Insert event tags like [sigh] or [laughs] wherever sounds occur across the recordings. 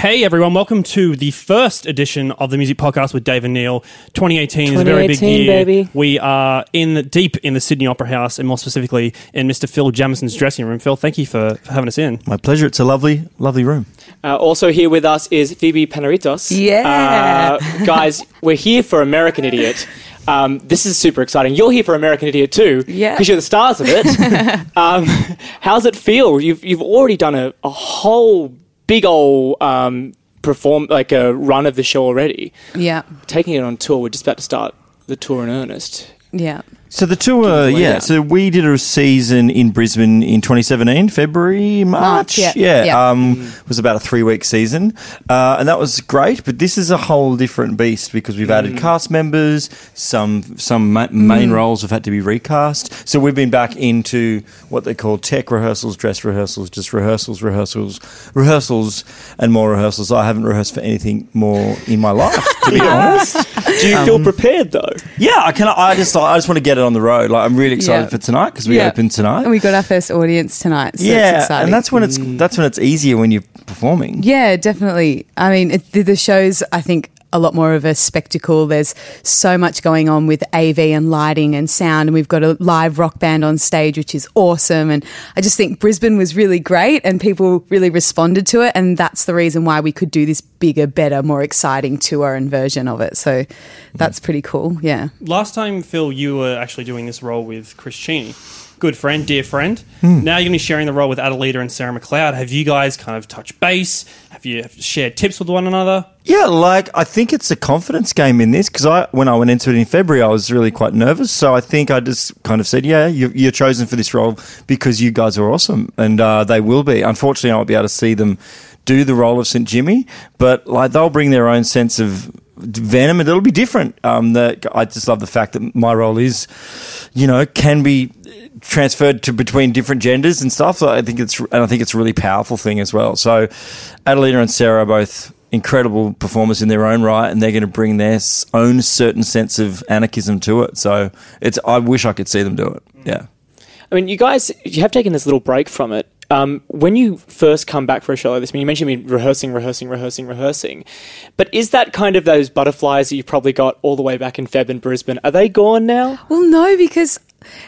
Hey everyone, welcome to the first edition of the Music Podcast with Dave and Neil. 2018 is a very big 2018, year. baby. We are in deep in the Sydney Opera House, and more specifically in Mr. Phil Jamieson's dressing room. Phil, thank you for, for having us in. My pleasure. It's a lovely, lovely room. Uh, also here with us is Phoebe Panaretos. Yeah. Uh, guys, we're here for American Idiot. Um, this is super exciting. You're here for American Idiot too, Yeah. because you're the stars of it. [laughs] um, how's it feel? You've you've already done a, a whole big old um, perform like a run of the show already. Yeah, Taking it on tour. We're just about to start the tour in earnest. yeah. So the tour, Give yeah. lowdown. So we did a season in Brisbane in 2017, February, March. March, yeah. yeah. Yeah. Um, it was about a three week season, uh, and that was great. But this is a whole different beast because we've added cast members. Some some ma- main roles have had to be recast. So we've been back into what they call tech rehearsals, dress rehearsals, just rehearsals, rehearsals, rehearsals, and more rehearsals. I haven't rehearsed for anything more in my life, to be [laughs] honest. Do you feel prepared though? Yeah, I can. I just I just want to get it on the road. Like I'm really excited Yeah. for tonight because we Yeah. open tonight. And we got our first audience tonight. So yeah, it's exciting. and that's when it's mm. that's when it's easier when you're performing. Yeah, definitely. I mean, it, the, the show's, I think, a lot more of a spectacle. There's so much going on with AV and lighting and sound, and we've got a live rock band on stage, which is awesome. And I just think Brisbane was really great, and people really responded to it. And that's the reason why we could do this bigger, better, more exciting tour and version of it. So that's pretty cool. Yeah. Last time, Phil, you were actually doing this role with Chris Cheney. Good friend, dear friend. Hmm. Now you're going to be sharing the role with Adalita and Sarah McLeod. Have you guys kind of touched base? Have you shared tips with one another? Yeah, like I think it's a confidence game in this because I when I went into it in February, I was really quite nervous. So I think I just kind of said, "Yeah, you, you're chosen for this role because you guys are awesome, and uh, they will be." Unfortunately, I won't be able to see them do the role of St. Jimmy, but like they'll bring their own sense of venom, and it'll be different. Um, that I just love the fact that my role is, you know, can be transferred to between different genders and stuff. So I think it's and I think it's a really powerful thing as well. So Adelina and Sarah are both incredible performers in their own right, and they're going to bring their own certain sense of anarchism to it. So it's I wish I could see them do it. Yeah. I mean, you guys, you have taken this little break from it. Um, when you first come back for a show like this, I mean, you mentioned me rehearsing, rehearsing, rehearsing, rehearsing. But is that kind of those butterflies that you probably got all the way back in Feb in Brisbane? Are they gone now? Well, no, because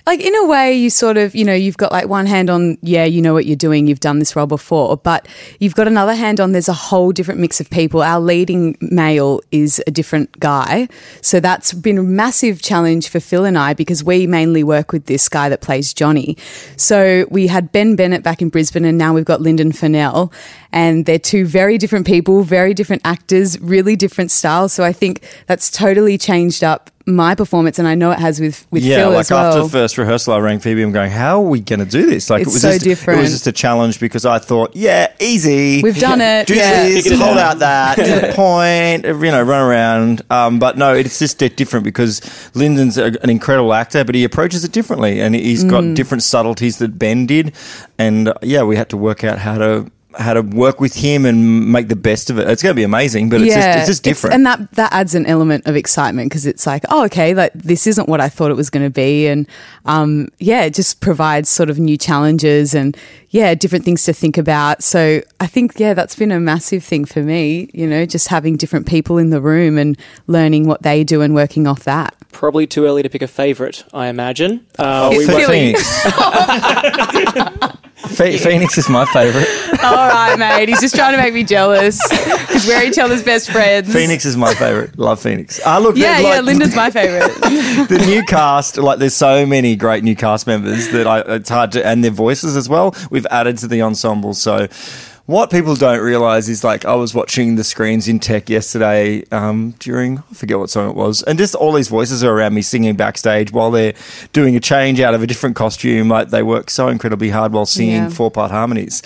like in a way you sort of, you know, you've got like one hand on, yeah, you know what you're doing, you've done this role before, but you've got another hand on there's a whole different mix of people. Our leading male is a different guy. So that's been a massive challenge for Phil and I because we mainly work with this guy that plays Johnny. So we had Ben Bennett back in Brisbane and now we've got Linden Furnell and they're two very different people, very different actors, really different styles. So I think that's totally changed up my performance, and I know it has with with Yeah, Phil like as well. after the first rehearsal, I rang Phoebe. I'm going, "How are we going to do this?" Like It's it was so just, It was just a challenge because I thought, "Yeah, easy. We've done it, Do yeah. this, it hold out. that, [laughs] to the point, you know, run around." Um, but no, it's just different because Linden's a, an incredible actor, but he approaches it differently, and he's got different subtleties that Ben did, and uh, yeah, we had to work out how to. How to work with him and make the best of it. It's going to be amazing, but it's just it's just different. and that that adds an element of excitement because it's like, oh, okay, like this isn't what I thought it was going to be, and um, yeah, it just provides sort of new challenges and yeah, different things to think about. So I think yeah, that's been a massive thing for me. You know, just having different people in the room and learning what they do and working off that. Probably too early to pick a favourite, I imagine. Uh, It's we Philly. won't- Phoenix. [laughs] [laughs] Phe- Phoenix is my favorite. [laughs] All right, mate. He's just trying to make me jealous because we're each other's best friends. Phoenix is my favorite. Love Phoenix. Ah, look, Yeah, like, yeah. Linden's my favorite. [laughs] the new cast. Like, there's so many great new cast members that I, it's hard to, and their voices as well. We've added to the ensemble. So, what people don't realize is like I was watching the screens in tech yesterday um, during I forget what song it was, and just all these voices are around me singing backstage while they're doing a change out of a different costume. Like they work so incredibly hard while singing Yeah. four part harmonies.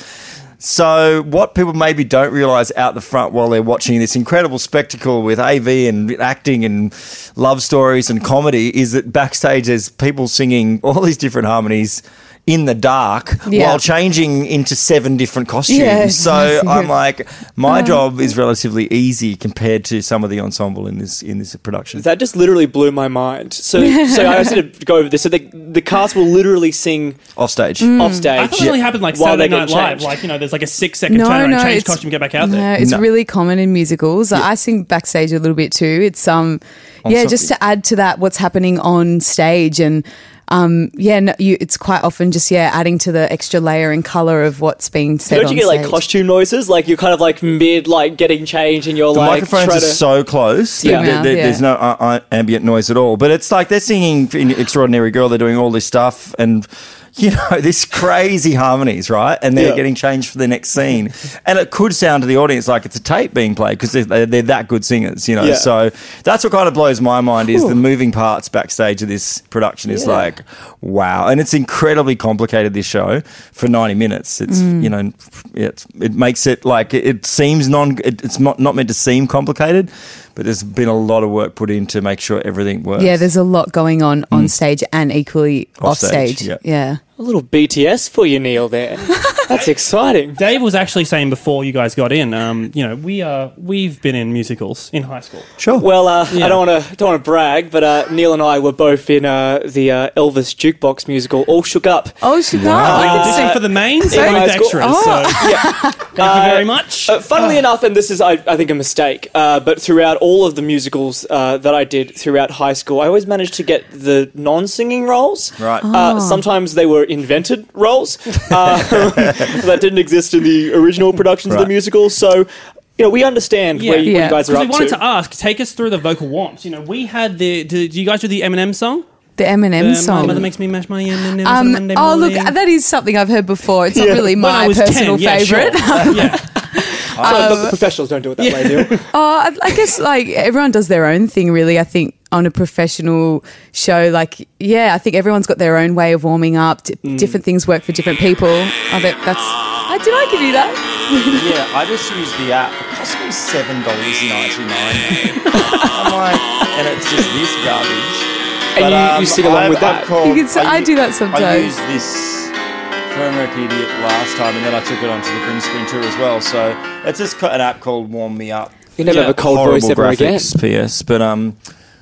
So, what people maybe don't realize out the front while they're watching this incredible spectacle with AV and acting and love stories and comedy is that backstage there's people singing all these different harmonies in the dark Yeah. while changing into seven different costumes. Yeah, so exactly. I'm like, my job is relatively easy compared to some of the ensemble in this in this production. That just literally blew my mind. So, [laughs] so I wanted to go over this. So the the cast will literally sing Off stage. Mm. off stage. I thought it only happened like While Saturday they Night get Live. Like, you know, there's like a six second No, turnaround, no, change costume, get back out No, there. it's No. really common in musicals. I sing backstage a little bit too. It's um, yeah, so- just to add to that, what's happening on stage, and um, yeah, no, you, it's quite often just yeah, adding to the extra layer and color of what's being said. Don't you on get like stage. costume noises? Like you're kind of like mid like getting changed and you're The like microphones are to. so close. that Yeah. there- there- Yeah. There's no uh, uh, ambient noise at all. But it's like they're singing in Extraordinary Girl. They're doing all this stuff and. [laughs] You know, this crazy harmonies, right? And they're Yeah. getting changed for the next [laughs] scene. And it could sound to the audience like it's a tape being played because they're, they're that good singers, you know? Yeah. So that's what kind of blows my mind is the moving parts backstage of this production is Yeah. like, wow. And it's incredibly complicated, this show, for 90 minutes. It's, Mm. you know, it's, it makes it like, it, it seems non, it, it's not, not meant to seem complicated, but there's been a lot of work put in to make sure everything works. Yeah, there's a lot going on on mm. stage and equally Off off stage, stage. yeah. yeah. A little BTS for you, Neil. There, [laughs] that's exciting. Dave was actually saying before you guys got in, um, you know, we are we've been in musicals in high school. Sure. Well, uh, Yeah. I don't want to don't want to brag, but uh, Neil and I were both in uh, the uh, Elvis jukebox musical, All Shook Up. Oh, she Wow. I Uh, auditioned for the mains in and high both school. extras. So Yeah. thank you [laughs] very much. Uh, funnily enough, and this is, I, I think, a mistake, uh, but throughout all of the musicals uh, that I did throughout high school, I always managed to get the non-singing roles. Right. Uh, sometimes they were invented roles uh, [laughs] [laughs] that didn't exist in the original productions of the musical. So, you know, we understand Yeah. where you, what Yeah. you guys are Because up we wanted to. to ask, take us through the vocal wants. You know, we had the. Do, do you guys do the Eminem song? The Eminem song. My mother makes me mash my M&Ms on Monday Um, oh, look, that is something I've heard before. It's not really my personal 10, yeah, sure. favorite. [laughs] yeah. [laughs] So, but the professionals don't do it that way, Neil. Oh, I, I guess like everyone does their own thing, really. I think on a professional show, like yeah, I think everyone's got their own way of warming up. D- Mm. Different things work for different people. I bet that's. I did I give you that? [laughs] yeah, I just use the app. It cost me seven dollars ninety nine. I'm like, and it's just this garbage. And you- you sing along I've- with that. called- You can s- I u- do that sometimes. I sometimes. used this for Idiot last time, and then I took it onto the Grinspoon tour as well. So it's just an app called Warm Me Up. You never Yeah. have a cold Horrible voice ever again. graphics, PS. But um,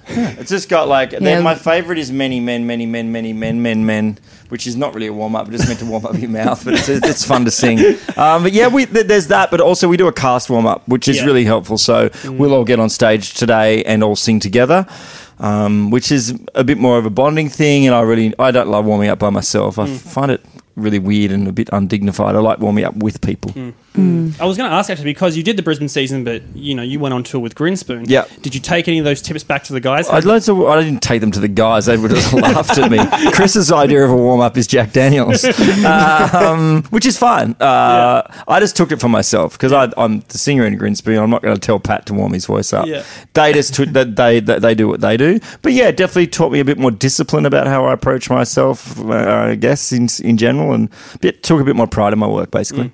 [laughs] it's just got like. Yeah. Then my favorite is many men, many men, many men, men, men, which is not really a warm up. But it's meant to warm up your mouth, but it's, it's fun to sing. [laughs] Um, but yeah, we, there's that. But also we do a cast warm up, which is Yeah. really helpful. So we'll all get on stage today and all sing together. Um, which is a bit more of a bonding thing, and I really I don't love warming up by myself. I find it really weird and a bit undignified. I like warming up with people. I was going to ask actually because you did the Brisbane season, but you know you went on tour with Grinspoon. Yeah. Did you take any of those tips back to the guys? I'd like to. I didn't take them to the guys; they would have [laughs] laughed at me. Chris's idea of a warm up is Jack Daniels, [laughs] um, which is fine. Uh, I just took it for myself because I'm the singer in Grinspoon. I'm not going to tell Pat to warm his voice up. Yeah. They just they, they they do what they do. But yeah, definitely taught me a bit more discipline about how I approach myself. Uh, I guess in in general, and bit, took a bit more pride in my work. Basically,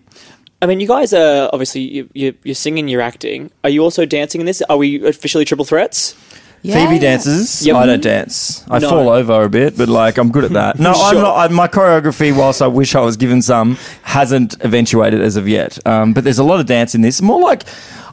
I mean, you guys are obviously you, you, you're singing, you're acting. Are you also dancing in this? Are we officially triple threats? Phoebe dances. Yep. I don't dance. I No. fall over a bit, but like I'm good at that. No, [laughs] I'm not. I, my choreography, whilst I wish I was given some, hasn't eventuated as of yet. Um, but there's a lot of dance in this. More like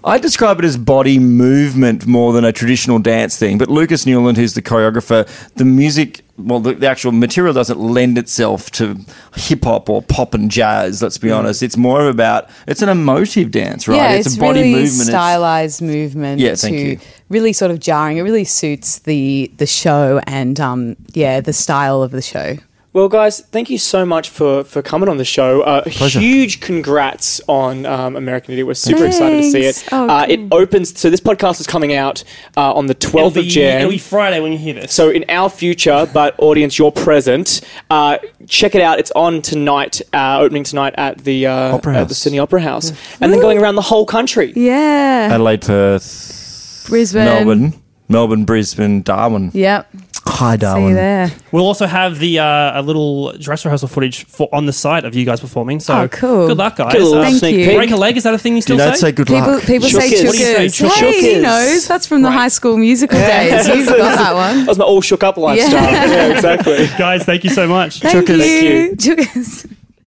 I describe it as body movement more than a traditional dance thing. But Lucas Newland, who's the choreographer, the music. Well, the, the actual material doesn't lend itself to hip hop or pop and jazz. Let's be honest. It's more about it's an emotive dance, right? Yeah, it's, a body really movement. It's- stylized movement. Yeah, thank to you. Really sort of jarring. It really suits the the show and um, yeah, the style of the show. Well, guys, thank you so much for, for coming on the show. Uh, Pleasure. huge congrats on um, American Idiot. We're super excited to see it. Oh, uh, It opens, so this podcast is coming out uh, on the 12th it'll of be, Jan. it'll be Friday when you hear this. So in our future, but [laughs] audience, you're present. Uh, check it out. It's on tonight, uh, opening tonight at the uh, Opera at House. the Sydney Opera House, and then going around the whole country. Yeah, Adelaide, Perth, Brisbane, Melbourne, Melbourne, Brisbane, Darwin. Yep. Hi, darling. See you there. We'll also have the uh, a little dress rehearsal footage for on the site of you guys performing. So Oh, cool. Good luck, guys. Get a little Uh, Thank sneak you. peek. break a leg is that a thing you You still don't say? say good People, luck. people say Shookers. What do you say? chookers. Hey, he knows. That's from the Right. High School Musical days. [laughs] You've got that one. That was my all shook up lifestyle. Yeah. yeah exactly. [laughs] guys, thank you so much. Thank Chookers. you. Chookers.